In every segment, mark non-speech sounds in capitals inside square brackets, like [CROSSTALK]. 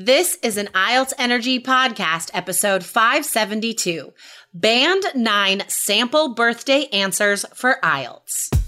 This is an IELTS Energy Podcast, episode 572 Band 9 Sample Birthday Answers for IELTS.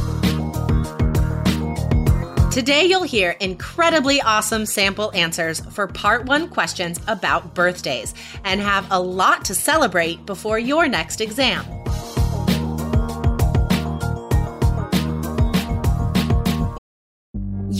Today, you'll hear incredibly awesome sample answers for part one questions about birthdays and have a lot to celebrate before your next exam.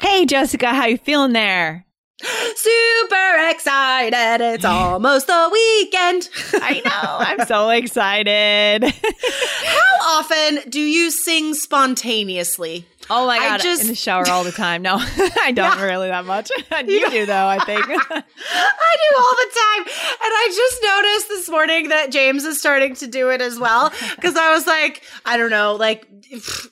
Hey, Jessica, how you feeling there? [GASPS] Super excited. It's almost the weekend. [LAUGHS] I know. I'm so excited. [LAUGHS] How often do you sing spontaneously? Oh my I god! just- in the shower all the time. No, [LAUGHS] I don't Yeah. really that much. [LAUGHS] you do though, I think. [LAUGHS] I do all the time. And I just noticed this morning that James is starting to do it as well. Cause I was like, I don't know, like,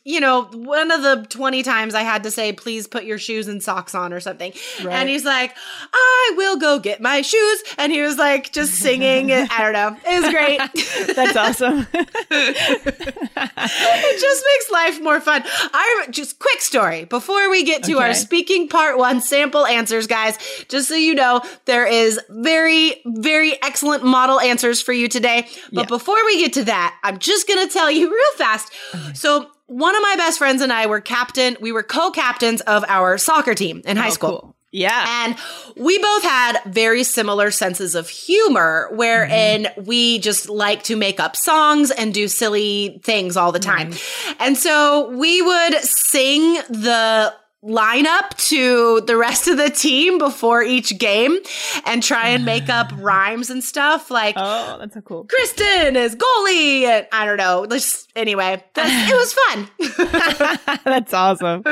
you know, one of the 20 times I had to say, please put your shoes and socks on or something. Right. And he's like, I will go get my shoes. And he was like, just singing. I don't know. It was great. That's awesome. it just makes life more fun. I just quick story before we get to our speaking part one sample answers, guys. Just so you know, there is very, very excellent model answers for you today. But Yeah. before we get to that, I'm just gonna tell you [LAUGHS] real fast. So one of my best friends and I were captain, we were co-captains of our soccer team in high Oh, school. cool. Yeah. And we both had very similar senses of humor, wherein mm-hmm. we just like to make up songs and do silly things all the mm-hmm. time. And so we would sing the lineup to the rest of the team before each game and try and make up [SIGHS] rhymes and stuff like oh, that's so cool. Kristen is goalie and I don't know. Just anyway, it was fun. [LAUGHS] That's awesome. [LAUGHS]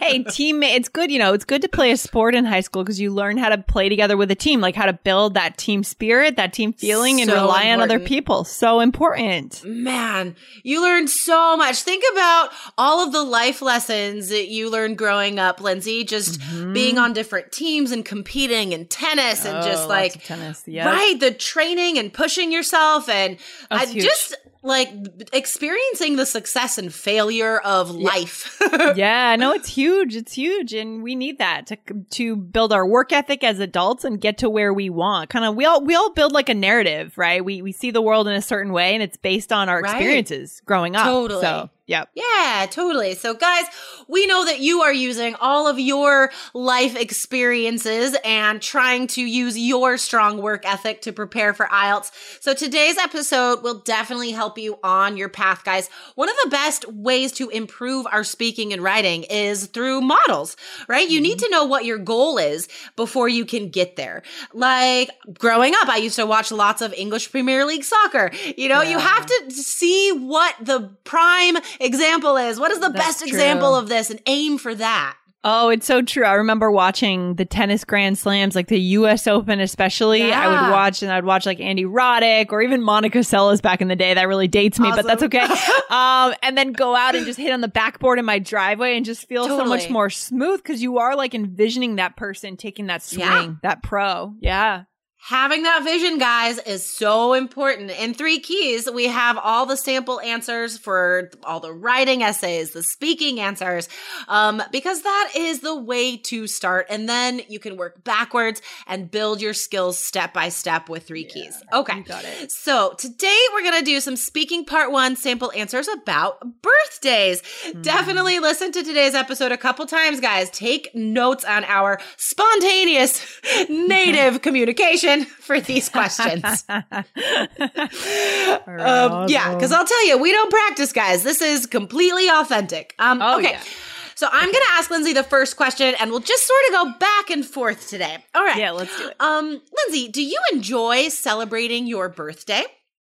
hey, teammate, it's good, you know, it's good to play a sport in high school because you learn how to play together with a team, like how to build that team spirit, that team feeling, and So rely on other people. So important. Man, you learn so much. Think about all of the life lessons that you learned growing up, Lindsay, just being on different teams and competing in tennis and Mm-hmm. Oh, just like tennis. Right the training and pushing yourself and I huge. just like experiencing the success and failure of life. [LAUGHS] yeah, no, it's huge. It's huge, and we need that to to build our work ethic as adults and get to where we want. Kind of, we all we all build like a narrative, right? We we see the world in a certain way, and it's based on our Right. experiences growing up. Totally. So, yep. Yeah, totally. So, guys, we know that you are using all of your life experiences and trying to use your strong work ethic to prepare for IELTS. So, today's episode will definitely help you on your path, guys. One of the best ways to improve our speaking and writing is through models, right? You need mm-hmm. to know what your goal is before you can get there. Like growing up, I used to watch lots of English Premier League soccer. You know, you have to see what the prime example is. What is the That's best true. example of this and aim for that. Oh, it's so true. I remember watching the tennis grand slams, like the U.S. Open, especially. I would watch, and I'd watch like Andy Roddick or even Monica Seles back in the day. That really dates me, but that's okay. [LAUGHS] um, and then go out and just hit on the backboard in my driveway and just feel so much more smooth because you are like envisioning that person taking that swing, Yeah. that pro. Yeah. Having that vision, guys, is so important. In three keys, we have all the sample answers for all the writing essays, the speaking answers, um, because that is the way to start. And then you can work backwards and build your skills step by step with three yeah, keys. Okay. Got it. So today we're going to do some speaking part one sample answers about birthdays. Mm. Definitely listen to today's episode a couple times, guys. Take notes on our spontaneous [LAUGHS] native communication [LAUGHS] for these questions. [LAUGHS] um, yeah, because I'll tell you, we don't practice, guys. This is completely authentic. Um, oh, okay. Yeah. So I'm going to ask Lindsay the first question, and we'll just sort of go back and forth today. All right. Yeah, let's do it. Um, Lindsay, do you enjoy celebrating your birthday?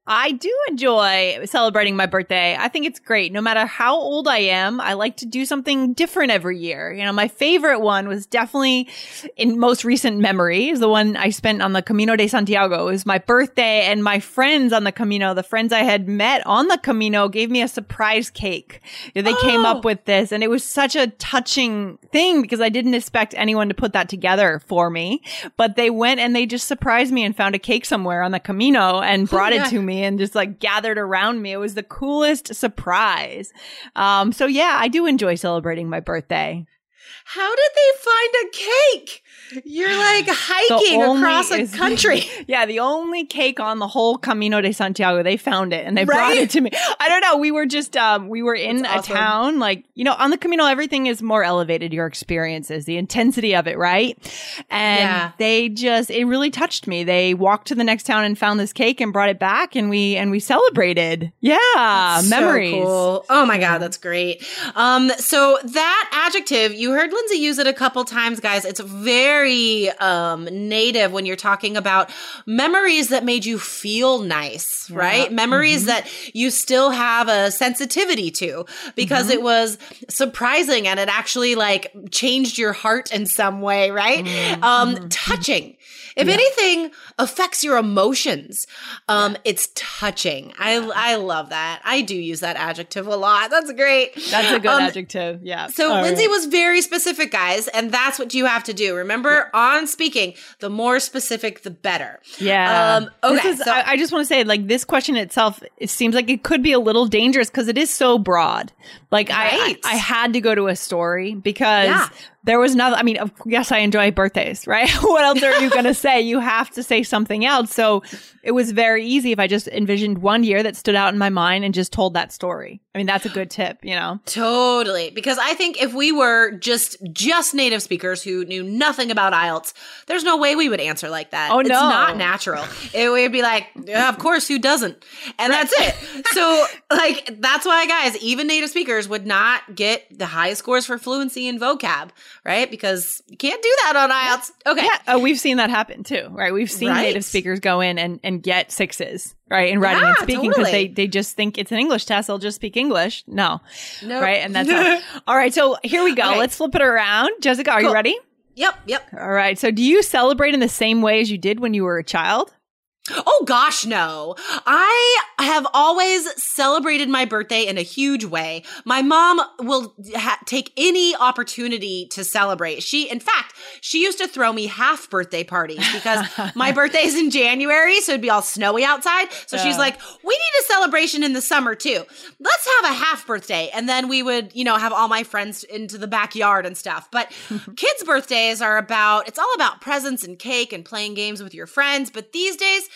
I do enjoy celebrating my birthday. I think it's great. No matter how old I am, I like to do something different every year. You know, my favorite one was definitely in most recent memory is the one I spent on the Camino de Santiago. It was my birthday and my friends on the Camino, the friends I had met on the Camino gave me a surprise cake. They oh. came up oh. with this and it was such a touching thing because I didn't expect anyone to put that together for me, but they went and they just surprised me and found a cake somewhere on the Camino and brought oh, [LAUGHS] yeah. it to me me and just like gathered around me. It was the coolest surprise. Um, so yeah, I do enjoy celebrating my birthday. How did they find a cake? You're like [SIGHS] hiking across a country. [LAUGHS] yeah, the only cake on the whole Camino de Santiago, they found it and they right? brought it to me. I don't know. We were just, um, we were in That's a awesome. town, like, you know, on the Camino, everything is more elevated, your experiences, the intensity of it, right? And yeah. they just, it really touched me. They walked to the next town and found this cake and brought it back and we, and we celebrated. Yeah, that's memories. So cool. Oh my God, that's great. Um, so that adjective, you heard Lindsay use it a couple times, guys. It's very um, native when you're talking about memories that made you feel nice, yeah. right? Memories mm-hmm. that you still have a sensitivity to because mm-hmm. it was surprising and it actually like changed your heart in some way, right? Mm-hmm. Um, touching. If yeah. anything affects your emotions, um, yeah. it's touching. I I love that. I do use that adjective a lot. That's great. That's a good um, adjective. Yeah. So All Lindsay right. was very specific, guys, and that's what you have to do. Remember, yeah. on speaking, the more specific, the better. Yeah. Um, okay. Is, so, I, I just want to say, like, this question itself, it seems like it could be a little dangerous because it is so broad. Like, right. I, I had to go to a story because there was another i mean yes i enjoy birthdays right? [LAUGHS] What else are you [LAUGHS] going to say? You have to say something else. So it was very easy if i just envisioned one year that stood out in my mind and just told that story. I mean that's a good tip you know? Totally. Because i think if we were just just native speakers who knew nothing about ielts there's no way we would answer like that. Oh no it's not natural. It would be like yeah, of course who doesn't? And that's it. [LAUGHS] So like that's why guys even native speakers would not get the highest scores for fluency and vocab right? Because you can't do that on IELTS. Okay. Yeah. Oh, we've seen that happen too, right? We've seen right. native speakers go in and, and get sixes, right? In writing yeah, and speaking because totally. they, they just think it's an English test. They'll just speak English. No. Nope. Right. And that's [LAUGHS] all. all right. So here we go. Okay. Let's flip it around. Jessica, are cool. you ready? Yep. Yep. All right. So do you celebrate in the same way as you did when you were a child? Oh gosh, no. I have always celebrated my birthday in a huge way. My mom will ha- take any opportunity to celebrate. She, in fact, she used to throw me half birthday parties because [LAUGHS] my birthday is in January, so it'd be all snowy outside. So she's like, we need a celebration in the summer too. Let's have a half birthday. And then we would, you know, have all my friends into the backyard and stuff. But [LAUGHS] kids' birthdays are about, it's all about presents and cake and playing games with your friends. But these days,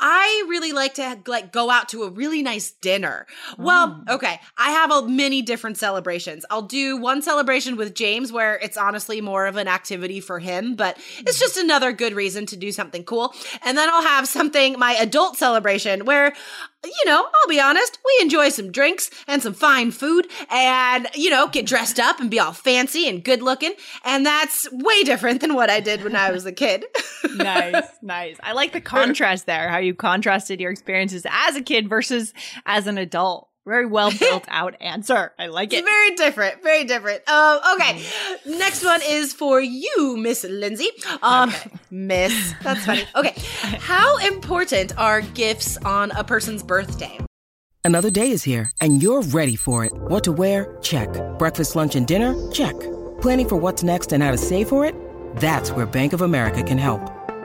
I really like to like go out to a really nice dinner. Well, mm. okay, I have a many different celebrations. I'll do one celebration with James where it's honestly more of an activity for him, but it's just another good reason to do something cool. And then I'll have something my adult celebration where you know, I'll be honest, we enjoy some drinks and some fine food and, you know, get dressed up and be all fancy and good looking. And that's way different than what I did when I was a kid. [LAUGHS] nice, nice. I like the contrast there, how you contrasted your experiences as a kid versus as an adult. Very well [LAUGHS] built out answer. I like it. It's very different. Very different. Um, okay. Next one is for you, Miss Lindsay. Um, okay. Miss. That's funny. Okay. How important are gifts on a person's birthday? Another day is here, and you're ready for it. What to wear? Check. Breakfast, lunch, and dinner? Check. Planning for what's next and how to save for it? That's where Bank of America can help.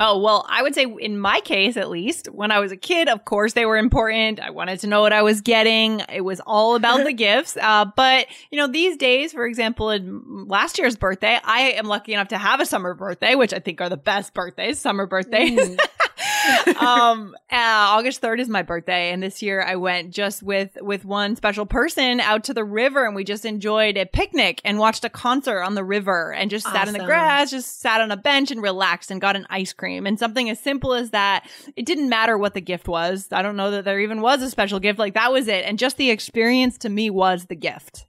Oh, well, I would say in my case, at least, when I was a kid, of course they were important. I wanted to know what I was getting. It was all about the [LAUGHS] gifts. Uh, but, you know, these days, for example, in last year's birthday, I am lucky enough to have a summer birthday, which I think are the best birthdays, summer birthdays. Mm. Um, uh, August 3rd is my birthday. And this year I went just with, with one special person out to the river and we just enjoyed a picnic and watched a concert on the river and just awesome. sat in the grass, just sat on a bench and relaxed and got an ice cream and something as simple as that. It didn't matter what the gift was. I don't know that there even was a special gift. Like that was it. And just the experience to me was the gift.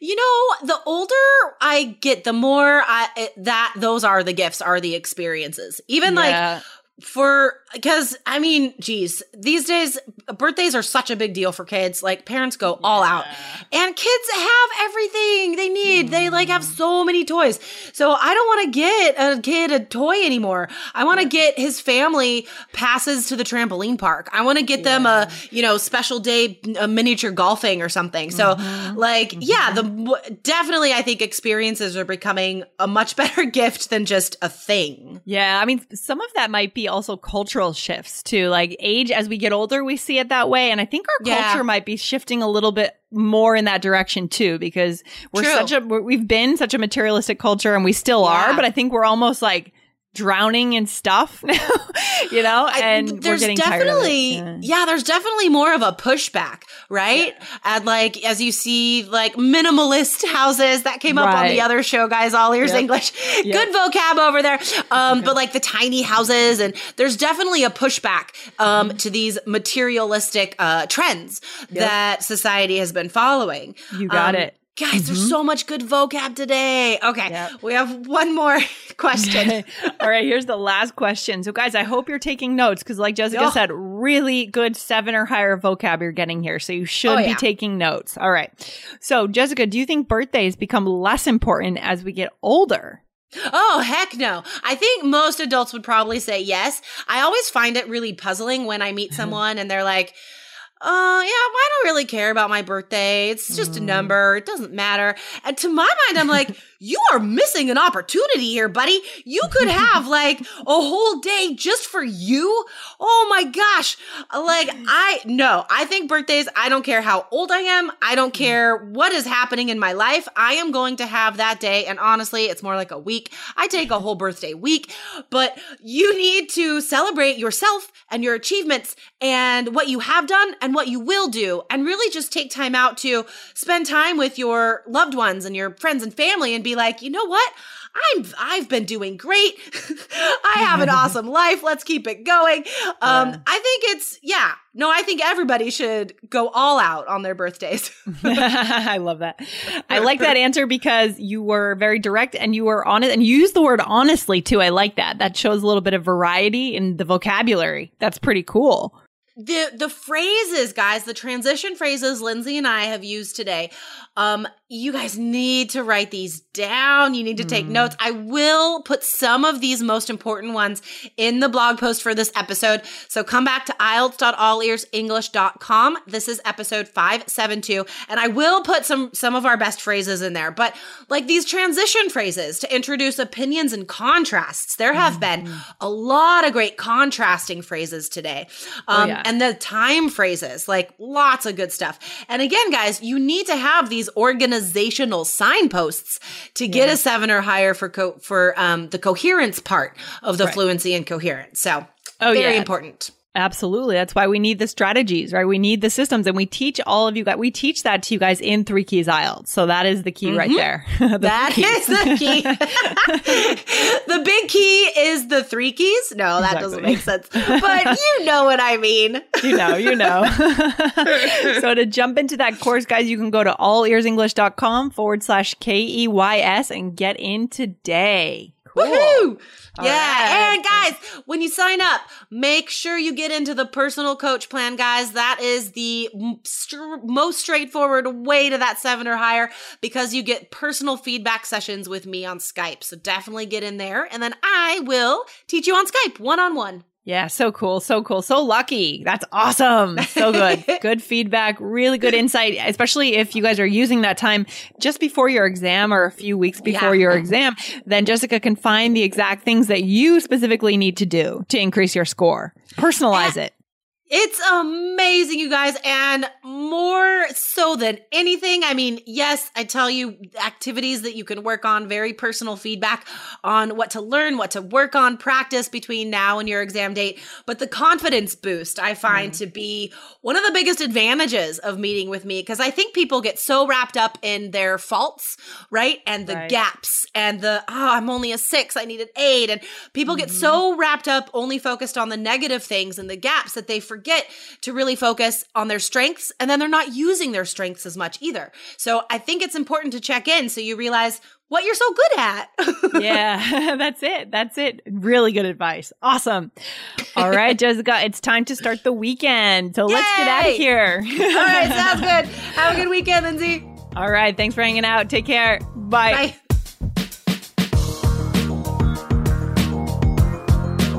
You know, the older I get, the more I, it, that those are the gifts, are the experiences. Even yeah. like for because I mean, geez, these days birthdays are such a big deal for kids. Like parents go yeah. all out, and kids have everything they need. Mm. They like have so many toys. So I don't want to get a kid a toy anymore. I want to get his family passes to the trampoline park. I want to get yeah. them a you know special day a miniature golfing or something. So mm-hmm. like mm-hmm. yeah, the definitely I think experiences are becoming a much [LAUGHS] better gift than just a thing. Yeah, I mean some of that might be also cultural shifts too. Like age, as we get older, we see it that way. And I think our yeah. culture might be shifting a little bit more in that direction too, because we're True. such a, we've been such a materialistic culture and we still yeah. are, but I think we're almost like, drowning in stuff [LAUGHS] now, you know and I, there's definitely yeah. yeah. there's definitely more of a pushback right yeah. and like as you see like minimalist houses that came right. up on the other show guys all ears yep. english yep. good vocab over there um but like the tiny houses and there's definitely a pushback um mm-hmm. to these materialistic uh trends yep. that society has been following you got um, it Guys, mm-hmm. there's so much good vocab today. Okay, yep. we have one more [LAUGHS] question. [LAUGHS] All right, here's the last question. So, guys, I hope you're taking notes because, like Jessica oh. said, really good seven or higher vocab you're getting here. So, you should oh, yeah. be taking notes. All right. So, Jessica, do you think birthdays become less important as we get older? Oh, heck no. I think most adults would probably say yes. I always find it really puzzling when I meet someone and they're like, uh, yeah, I don't really care about my birthday. It's just mm. a number. It doesn't matter. And to my mind, I'm like, [LAUGHS] you are missing an opportunity here, buddy. You could have [LAUGHS] like a whole day just for you. Oh my gosh. Like, I, no, I think birthdays, I don't care how old I am. I don't care what is happening in my life. I am going to have that day. And honestly, it's more like a week. I take a whole birthday week, but you need to celebrate yourself and your achievements and what you have done and what you will do. And really just take time out to spend time with your loved ones and your friends and family and be like, you know what? I'm I've been doing great. [LAUGHS] I have an [LAUGHS] awesome life. Let's keep it going. Um, yeah. I think it's yeah. No, I think everybody should go all out on their birthdays. [LAUGHS] I love that. I like that answer because you were very direct and you were honest and you used the word honestly too. I like that. That shows a little bit of variety in the vocabulary. That's pretty cool the the phrases guys the transition phrases lindsay and i have used today um you guys need to write these down. You need to take mm. notes. I will put some of these most important ones in the blog post for this episode. So come back to IELTS.allearsenglish.com. This is episode 572. And I will put some, some of our best phrases in there, but like these transition phrases to introduce opinions and contrasts. There have mm. been a lot of great contrasting phrases today. Oh, um, oh, yeah. And the time phrases, like lots of good stuff. And again, guys, you need to have these organizational signposts to get yeah. a seven or higher for co- for um, the coherence part of the right. fluency and coherence. So, oh, very yeah. important. Absolutely. That's why we need the strategies, right? We need the systems and we teach all of you guys, we teach that to you guys in three keys IELTS. So that is the key mm-hmm. right there. [LAUGHS] the that is the key. [LAUGHS] the big key is the three keys. No, that exactly. doesn't make sense, but [LAUGHS] you know what I mean. you know, you know. so to jump into that course, guys, you can go to allearsenglish.com forward slash K E Y S and get in today. Cool. Woohoo! All yeah. right. And guys, when you sign up, make sure you get into the personal coach plan, guys. That is the str- most straightforward way to that seven or higher because you get personal feedback sessions with me on Skype. So definitely get in there. And then I will teach you on Skype one on one. Yeah, so cool, so cool, so lucky. That's awesome. So good. [LAUGHS] good feedback, really good insight, especially if you guys are using that time just before your exam or a few weeks before Yeah. your exam. Then Jessica can find the exact things that you specifically need to do to increase your score. Personalize it. It's amazing, you guys. And more so than anything, I mean, yes, I tell you activities that you can work on, very personal feedback on what to learn, what to work on, practice between now and your exam date. But the confidence boost I find mm. to be one of the biggest advantages of meeting with me because I think people get so wrapped up in their faults, right? And the Right. gaps and the, oh, I'm only a six, I need an eight. And people get mm-hmm. so wrapped up, only focused on the negative things and the gaps that they forget to really focus on their strengths. And then they're not using their strengths as much either. So I think it's important to check in so you realize what you're so good at. [LAUGHS] yeah, [LAUGHS] that's it. That's it. Really good advice. Awesome. All right, [LAUGHS] Jessica, it's time to start the weekend. So let's get out of here. All right, sounds good. Have a good weekend, Lindsay. All right, thanks for hanging out. Take care. Bye.